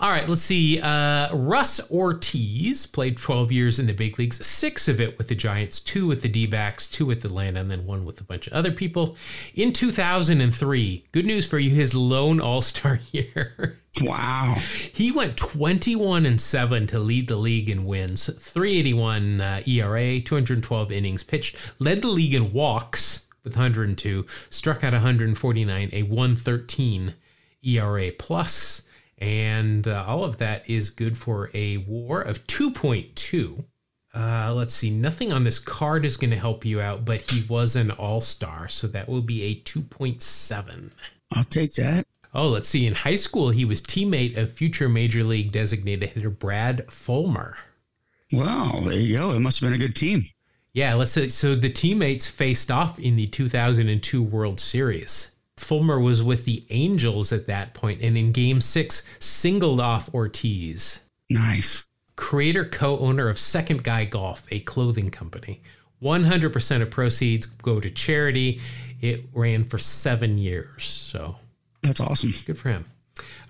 All right, let's see. Uh, Russ Ortiz played 12 years in the big leagues, six of it with the Giants, two with the D backs, two with Atlanta, and then one with a bunch of other people. In 2003, good news for you, his lone All Star year. Wow. he went 21 and 7 to lead the league in wins, 381 uh, ERA, 212 innings pitched, led the league in walks with 102, struck out 149, a 113 ERA plus, and uh, all of that is good for a WAR of 2.2. Uh, let's see. Nothing on this card is going to help you out, but he was an all star, so that will be a 2.7. I'll take that. Oh, let's see. In high school, he was teammate of future major league designated hitter Brad Fullmer. Wow, there you go. It must have been a good team. Yeah, let's say so. The teammates faced off in the 2002 World Series. Fullmer was with the Angels at that point, and in Game Six, singled off Ortiz. Nice. creator co-owner of Second Guy Golf, a clothing company. 100% of proceeds go to charity. It ran for 7 years. So, That's awesome. good for him.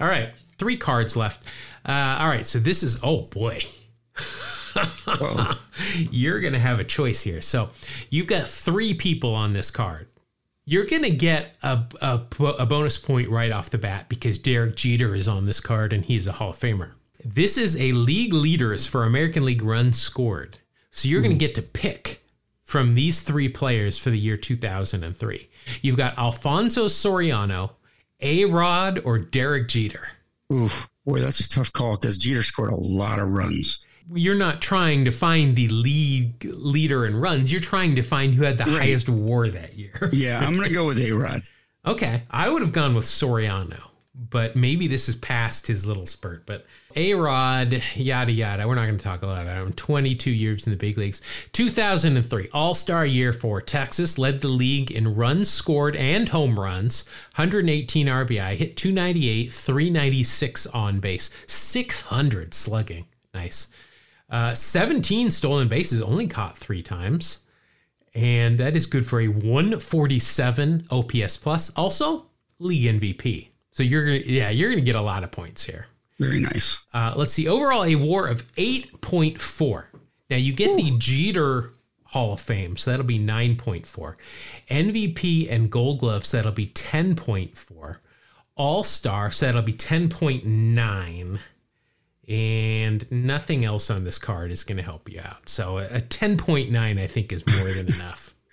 All right, 3 cards left. Uh, all right, so this is oh boy. You're going to have a choice here. So, you've got 3 people on this card. You're going to get a, a, a bonus point right off the bat because Derek Jeter is on this card and he's a Hall of Famer. This is a league leaders for American League runs scored. So you're going to mm-hmm. get to pick from these three players for the year 2003. You've got Alfonso Soriano, A Rod, or Derek Jeter. Oof, boy, that's a tough call because Jeter scored a lot of runs. You're not trying to find the league leader in runs. You're trying to find who had the Right. highest war that year. Yeah, I'm going to go with A Rod. Okay, I would have gone with Soriano, but maybe this is past his little spurt. But A Rod, yada yada. We're not going to talk a lot about him. 22 years in the big leagues. 2003 All Star year for Texas, led the league in runs scored and home runs. 118 RBI, hit 298, 396 on base, 600 slugging. Nice. Uh, 17 stolen bases, only caught three times and that is good for a 147 OPS plus. Also, league MVP. So you're gonna, yeah, you're gonna get a lot of points here. Very nice. Uh, let's see. Overall, a WAR of 8.4. Now you get the Jeter Hall of Fame, so that'll be 9.4. MVP and Gold Glove, so that'll be 10.4. All Star, so that'll be 10.9. And nothing else on this card is going to help you out. So a a 10.9, I think, is more than enough.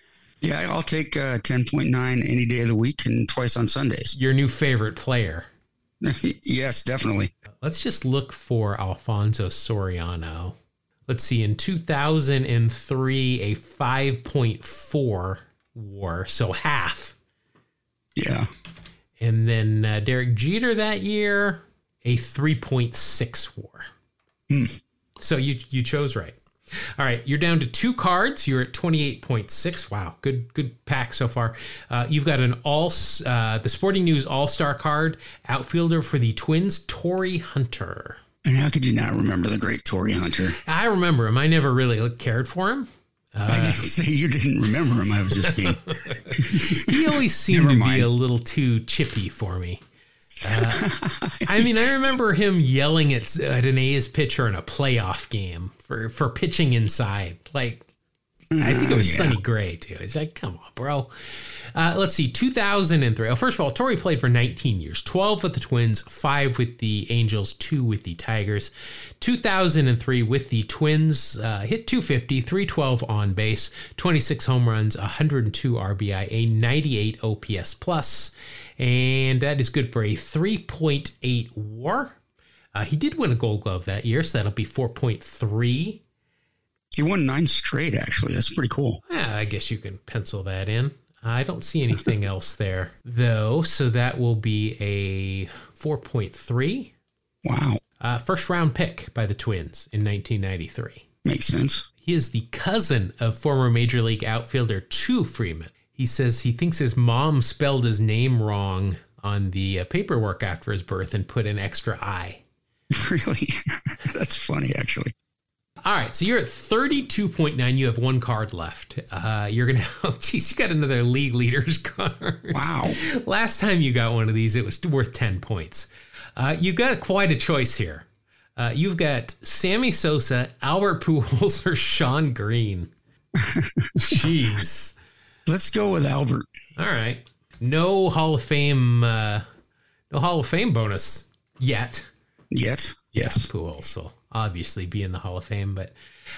Yeah, I'll take uh, 10.9 any day of the week and twice on Sundays. Your new favorite player. yes, definitely. Let's just look for Alfonso Soriano. Let's see, in 2003, a 5.4 war, so half. Yeah. And then uh, Derek Jeter that year, a 3.6 war. So you you chose right. All right, you're down to two cards. You're at 28.6. Wow, good good pack so far. Uh, you've got an all uh, the Sporting News All Star card outfielder for the Twins, Torii Hunter. And how could you not remember the great Torii Hunter? I remember him. I never really cared for him. I didn't say you didn't remember him. I was just being. He always seemed to be a little too chippy for me. Uh, I mean, I remember him yelling at, at an A's pitcher in a playoff game for, for pitching inside. Like, I think it was yeah. Sonny Gray, too. It's like, come on, bro. Uh, let's see, 2003. Oh, first of all, Torii played for 19 years 12 with the Twins, 5 with the Angels, 2 with the Tigers. 2003 with the Twins, uh, hit 250, 312 on base, 26 home runs, 102 RBI, a 98 OPS plus, and that is good for a 3.8 war. Uh, he did win a gold glove that year, so that'll be 4.3. He won nine straight, actually. That's pretty cool. Yeah, I guess you can pencil that in. I don't see anything else there, though. So that will be a 4.3. Wow. Uh, first round pick by the Twins in 1993. Makes sense. He is the cousin of former Major League outfielder Choo Freeman. He says he thinks his mom spelled his name wrong on the uh, paperwork after his birth and put an extra I. Really? That's funny, actually. All right, so you're at 32.9. You have one card left. Uh, you're going to, oh, geez, you got another league leaders card. Wow. Last time you got one of these, it was worth 10 points. Uh, you've got quite a choice here. Uh, you've got Sammy Sosa, Albert Pujols, or Shawn Green. Jeez. Let's go with Albert. All right. No Hall of Fame, uh, no Hall of Fame bonus yet. Yes. Yes. Pujols will obviously be in the Hall of Fame. But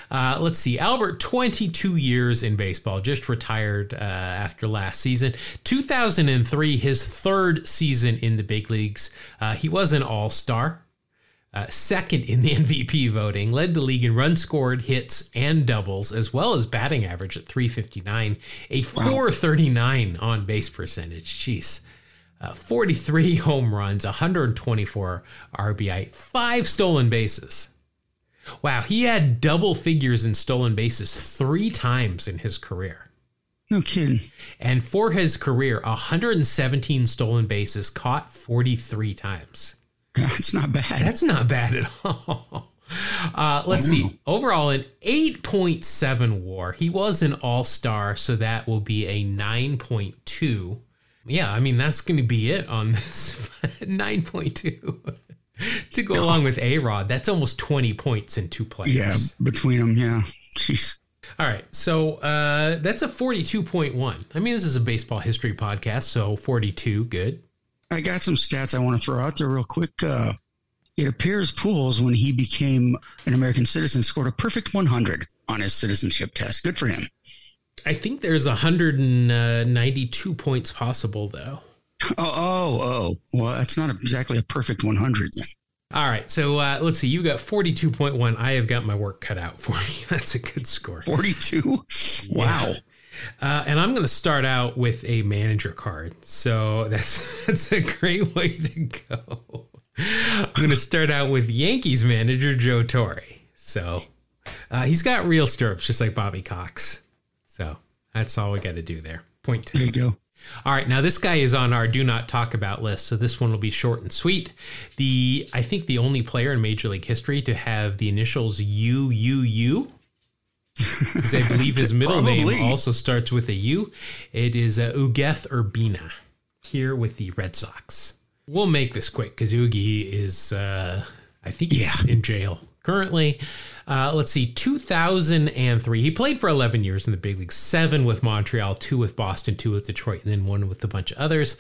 uh, let's see. Albert, 22 years in baseball, just retired uh, after last season. 2003, his third season in the big leagues. Uh, he was an all star. Uh, second in the MVP voting, led the league in runs scored, hits, and doubles, as well as batting average at 359, a 439 on base percentage. Jeez. Uh, 43 home runs, 124 RBI, five stolen bases. Wow, he had double figures in stolen bases three times in his career. No kidding. And for his career, 117 stolen bases, caught 43 times. That's not bad. That's not bad at all. Uh, let's see. Overall, an 8.7 war. He was an all star, so that will be a 9.2. Yeah, I mean, that's going to be it on this 9.2. to go along with A Rod, that's almost 20 points in two players. yeah, between them, yeah. Jeez. All right, so uh, that's a 42.1. I mean, this is a baseball history podcast, so 42, good. I got some stats I want to throw out there real quick. Uh, it appears Pujols, when he became an American citizen, scored a perfect 100 on his citizenship test. Good for him. I think there's 192 points possible, though. Oh, oh, oh. Well, that's not exactly a perfect 100 then. All right, so uh, let's see. You got 42.1. I have got my work cut out for me. That's a good score. 42? Wow. Uh, and I'm going to start out with a manager card. So that's that's a great way to go. I'm going to start out with Yankees manager Joe Torre. So uh, he's got real stirrups, just like Bobby Cox. So that's all we got to do there. Point two. There you go. All right, now this guy is on our do not talk about list, so this one will be short and sweet. The I think the only player in Major League history to have the initials UUU, because I believe his middle name also starts with a U. It is uh, Ugueth Urbina here with the Red Sox. We'll make this quick because Oogie is, uh, I think he's in jail currently. Uh, let's see, 2003. He played for 11 years in the big leagues, seven with Montreal, two with Boston, two with Detroit, and then one with a bunch of others.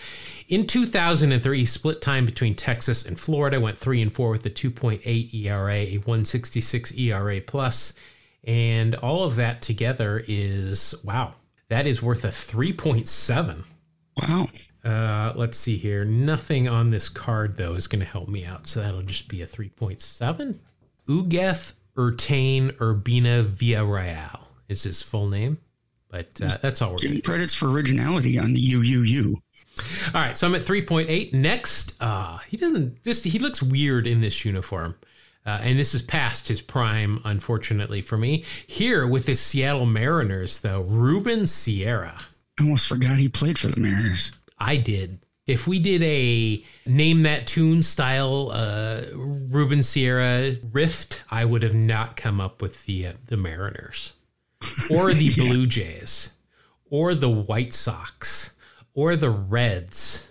In 2003, he split time between Texas and Florida, went three and four with a 2.8 ERA, a 166 ERA plus, and all of that together is wow. That is worth a 3.7. Wow. Uh, let's see here. Nothing on this card though is going to help me out, so that'll just be a 3.7. Ugueth Urtain Urbina Villarreal is his full name, but uh, that's all we're Getting credits for originality on the UUU. All right, so I'm at 3.8. Next, uh, he doesn't just he looks weird in this uniform. Uh, and this is past his prime, unfortunately for me. Here with the Seattle Mariners, though, Ruben Sierra. I almost forgot he played for the Mariners. I did. If we did a name that tune style uh, Ruben Sierra rift, I would have not come up with the uh, the Mariners, or the Blue Jays, or the White Sox, or the Reds,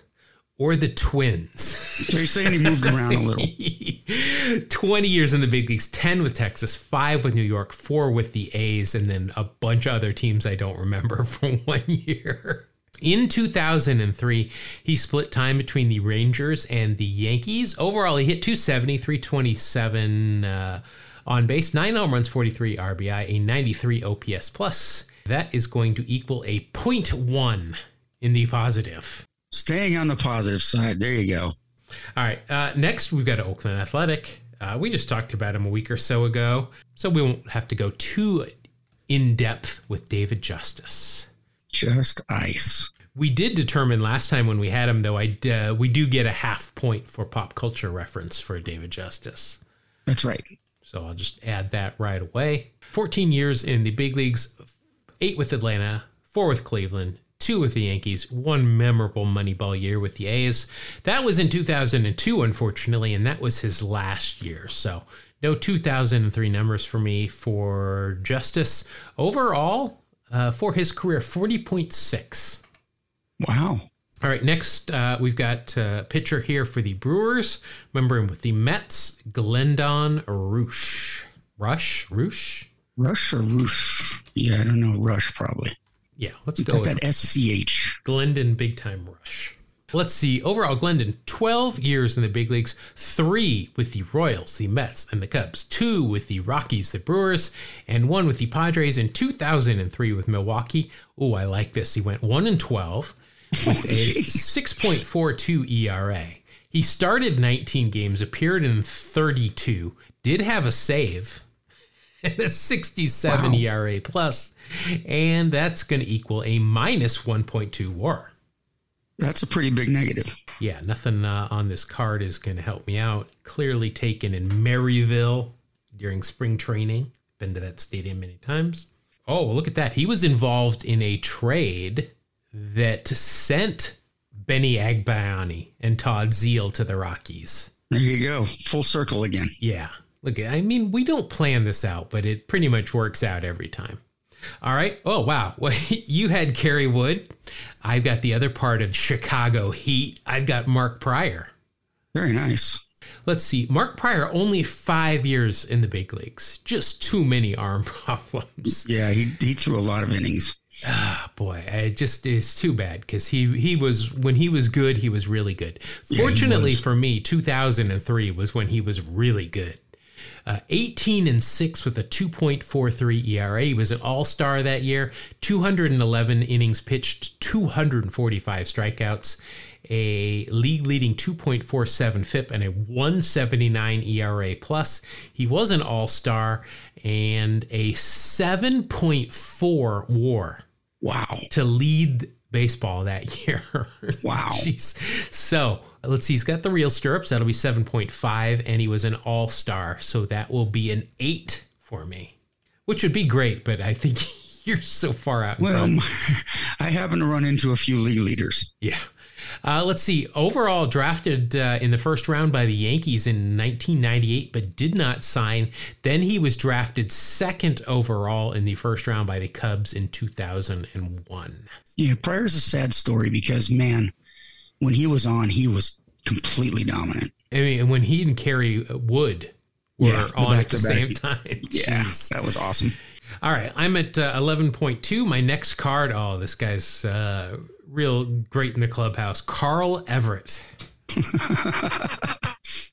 or the Twins. So you're saying he moved around a little. 20 years in the big leagues 10 with texas 5 with new york 4 with the a's and then a bunch of other teams i don't remember from one year in 2003 he split time between the rangers and the yankees overall he hit 270 327 uh, on base 9 home runs 43 rbi a 93 ops plus that is going to equal a 0.1 in the positive Staying on the positive side. There you go. all right. Uh, next, we've got Oakland Athletic. Uh, we just talked about him a week or so ago, so we won't have to go too in depth with David Justice. Just ice. We did determine last time when we had him, though. I uh, we do get a half point for pop culture reference for David Justice. That's right. So I'll just add that right away. 14 years in the big leagues, eight with Atlanta, four with Cleveland, two with the Yankees, one memorable Moneyball year with the A's. That was in 2002, unfortunately, and that was his last year. So no 2003 numbers for me for Justice. Overall, uh, for his career, 40.6. Wow. All right, next uh, we've got a pitcher here for the Brewers. Remember him with the Mets, Glendon Rusch. Rush? Rush? Rush or Roosh? Yeah, I don't know. Rush probably. Yeah, let's go Got with that SCH. Glendon Big Time Rush. Let's see. Overall, Glendon, 12 years in the big leagues, three with the Royals, the Mets, and the Cubs, two with the Rockies, the Brewers, and one with the Padres in 2003 with Milwaukee. Oh, I like this. He went 1 and 12 with a 6.42 ERA. He started 19 games, appeared in 32, did have a save, and a 67 Wow. ERA plus, and that's going to equal a minus 1.2 WAR. That's a pretty big negative. Yeah, nothing uh, on this card is going to help me out. Clearly taken in Maryvale during spring training. Been to that stadium many times. Oh, look at that. He was involved in a trade that sent Benny Agbayani and Todd Zeile to the Rockies. There you go. Full circle again. Yeah. Look, I mean, we don't plan this out, but it pretty much works out every time. All right. Oh, wow. Well, you had Kerry Wood. I've got the other part of Chicago Heat. I've got Mark Prior. Very nice. Let's see. Mark Prior only five years in the big leagues. Just too many arm problems. Yeah, he he threw a lot of innings. Ah, boy, it just is too bad because he he was when he was good, he was really good. Yeah, Fortunately was. for me, 2003 was when he was really good. Uh, 18 and 6 with a 2.43 ERA. He was an all star that year. 211 innings pitched, 245 strikeouts, a league leading 2.47 FIP, and a 179 ERA plus. He was an all star and a 7.4 WAR Wow, to lead baseball that year. Wow. Jeez. So let's see. He's got the real stirrups. That'll be 7.5. And he was an all star. So that will be an eight for me, which would be great. But I think you're so far out well. I happen to run into a few league leaders. Yeah. Uh, let's see. Overall, drafted uh, in the first round by the Yankees in 1998, but did not sign. Then he was drafted second overall in the first round by the Cubs in 2001. Yeah, Prior's a sad story because man, when he was on, he was completely dominant. I mean, when he and Kerry Wood were Yeah, on at the same time. Yeah, Jeez. that was awesome. All right, I'm at uh, 11.2. My next card. Oh, this guy's uh, real great in the clubhouse. Carl Everett.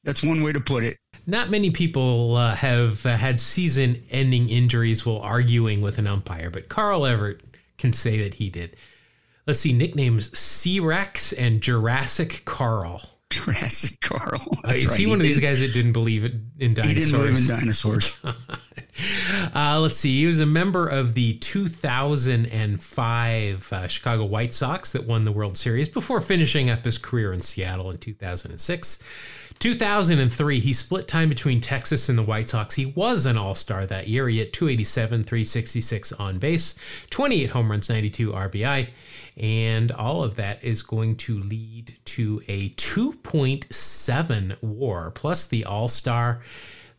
That's one way to put it. Not many people uh, have uh, had season ending injuries while arguing with an umpire, but Carl Everett can say that he did. Let's see, nicknames C Rex and Jurassic Carl. Jurassic Carl. Uh, is right. he one of these guys that didn't believe in He didn't believe dinosaurs? in dinosaurs. Uh, let's see. He was a member of the 2005 uh, Chicago White Sox that won the World Series before finishing up his career in Seattle in 2006. 2003, he split time between Texas and the White Sox. He was an all star that year. He hit 287, 366 on base, 28 home runs, 92 RBI. And all of that is going to lead to a 2.7 war plus the all star.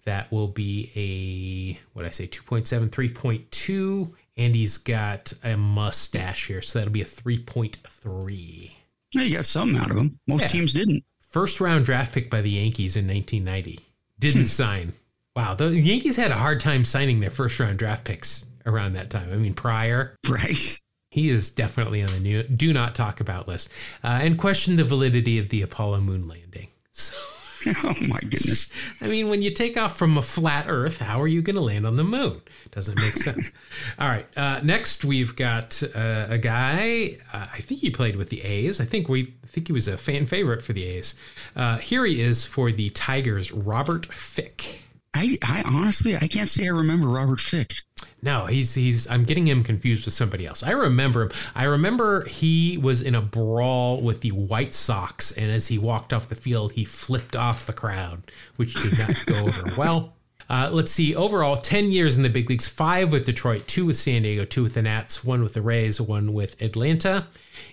That will be a, what I say, 2.7, 3.2. And he's got a mustache here. So that'll be a 3.3. Yeah, you got something out of him. Most Yeah. teams didn't. First round draft pick by the Yankees in 1990. Didn't hmm. sign. Wow. The Yankees had a hard time signing their first round draft picks around that time. I mean, Prior. Right? He is definitely on the new do not talk about list uh, and question the validity of the Apollo moon landing. So. oh my goodness. I mean, when you take off from a flat Earth, how are you going to land on the moon? Doesn't make sense. All right. Uh, next, we've got uh, a guy. Uh, I think he played with the A's. I think we I think he was a fan favorite for the A's. Uh, here he is for the Tigers. Robert Fick. I, I honestly, I can't say I remember Robert Fick. No, he's he's. I'm getting him confused with somebody else. I remember him. I remember he was in a brawl with the White Sox, and as he walked off the field, he flipped off the crowd, which did not go over well. Uh, let's see. Overall, ten years in the big leagues: five with Detroit, two with San Diego, two with the Nats, one with the Rays, one with Atlanta.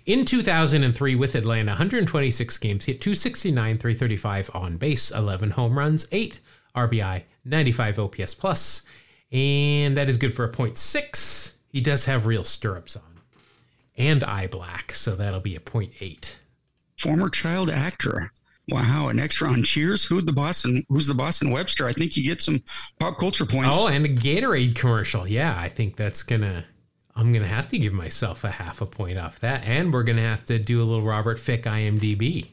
In 2003, with Atlanta, 126 games, hit 269, 335 on base, 11 home runs, 8 RBI, 95 OPS plus, and that is good for a point six. He does have real stirrups on, and eye black, so that'll be a point eight. Former child actor. Wow, an extra on Cheers. Who's the Boss and? Who's the Boss and Webster? I think you get some pop culture points. Oh, and a Gatorade commercial. Yeah, I think that's gonna. I'm gonna have to give myself a half a point off that, and we're gonna have to do a little Robert Fick IMDb.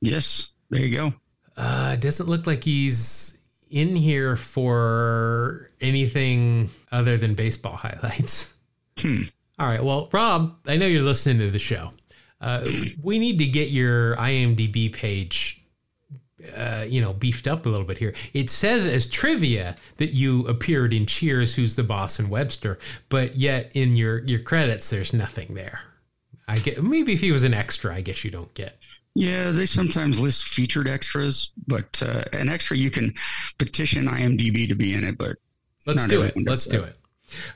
yes, there you go. Uh, doesn't look like he's in here for anything other than baseball highlights. Hmm. All right. Well, Rob, I know you're listening to the show. Uh, we need to get your IMDb page, uh, you know, beefed up a little bit here. It says as trivia that you appeared in Cheers, who's the boss and Webster, but yet in your your credits, there's nothing there. I get maybe if he was an extra, I guess you don't get. Yeah, they sometimes list featured extras, but uh, an extra you can petition IMDb to be in it. But Let's do it. Let's do it.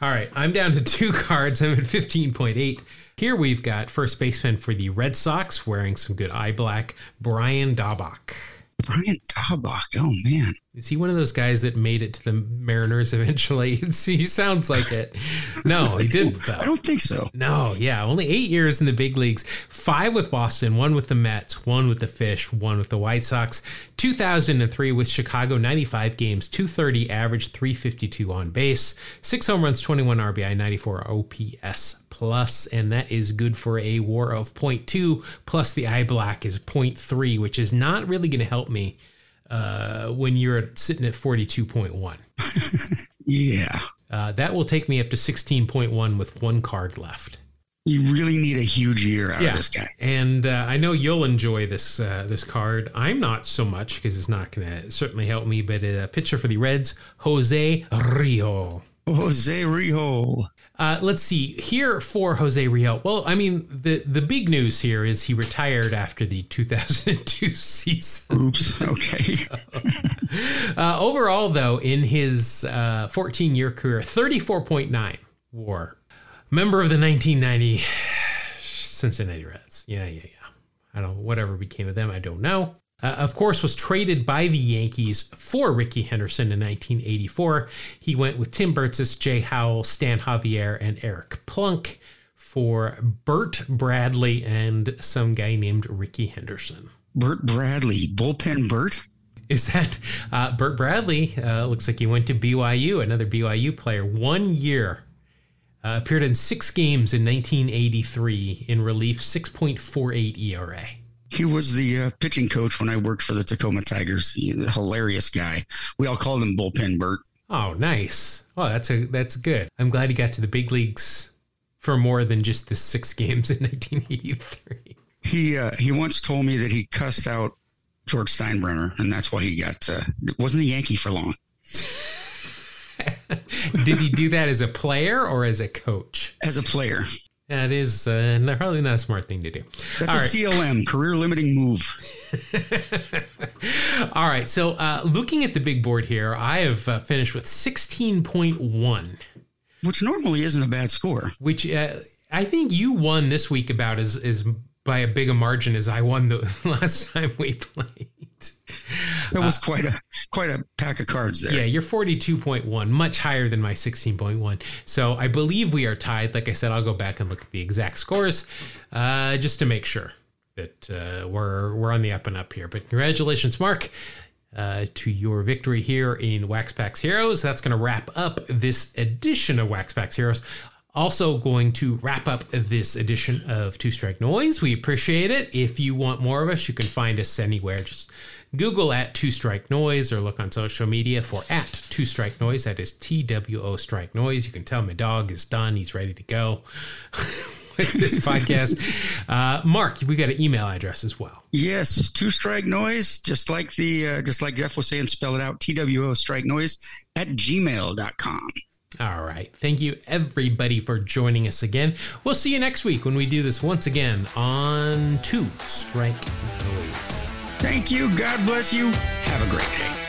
All right. I'm down to two cards. I'm at 15.8. Here we've got first baseman for the Red Sox wearing some good eye black, Brian Daubach. Brian Daubach, oh man, Is he one of those guys that made it to the Mariners eventually? he sounds like it. No, he didn't. Though. I don't think so. No, yeah, only eight years in the big leagues. Five with Boston, one with the Mets, one with the Fish, one with the White Sox. 2003 with Chicago, 95 games, 230 average, 352 on base, six home runs, 21 RBI, 94 OPS plus, and that is good for a WAR of 0.2. Plus the eye black is 0.3, which is not really going to help me uh, when you're sitting at 42.1. Yeah. Uh, that will take me up to 16.1 with one card left. You really need a huge year out of this guy. And uh, I know you'll enjoy this uh, this card. I'm not so much because it's not going to certainly help me. But a pitcher for the Reds, Jose Rijo. Jose Rijo. Uh, let's see here for Jose Rijo. Well, I mean the the big news here is he retired after the 2002 season. Oops. Okay. Uh, overall, though, in his 14 year career, 34.9 WAR. Member of the 1990 Cincinnati Reds. Yeah, yeah, yeah. I don't know whatever became of them. I don't know. Uh, of course, was traded by the Yankees for Rickey Henderson in 1984. He went with Tim Birtsas, Jay Howell, Stan Javier, and Eric Plunk for Bert Bradley and some guy named Rickey Henderson. Bert Bradley, bullpen Burt. Is that uh, Bert Bradley? Uh, looks like he went to BYU, another BYU player. One year. Uh, appeared in six games in 1983 in relief, 6.48 ERA. He was the uh, pitching coach when I worked for the Tacoma Tigers. He, hilarious guy. We all called him Bullpen Bert. Oh, nice. Oh, that's a that's good. I'm glad he got to the big leagues for more than just the six games in 1983. He uh, he once told me that he cussed out George Steinbrenner, and that's why he got uh, wasn't a Yankee for long. Did he do that as a player or as a coach? As a player, That is uh, not- probably not a smart thing to do. that's All a right. CLM, career limiting move. All right. So uh, looking at the big board here, I have uh, finished with 16.1. which normally isn't a bad score. which uh, I think you won this week about as as by a big a margin as I won the last time we played. That was quite a quite a pack of cards there. Yeah, you're 42.1, much higher than my 16.1. So I believe we are tied. Like I said, I'll go back and look at the exact scores uh, just to make sure that uh, we're we're on the up and up here. But congratulations, Mark. Uh, to your victory here in Wax Packs Heroes. That's going to wrap up this edition of Wax Packs Heroes. Also, going to wrap up this edition of Two Strike Noise. We appreciate it. If you want more of us, you can find us anywhere. Just Google at Two Strike Noise or look on social media for at Two Strike Noise. That is T W O Strike Noise. You can tell my dog is done. He's ready to go with this podcast. Uh, Mark, we got an email address as well. Yes, two strike noise, just like the uh, just like Jeff was saying, spell it out T W O strike noise at gmail.com. All right. Thank you, everybody, for joining us again. We'll see you next week when we do this once again on Two Strike Noise. Thank you. God bless you. Have a great day.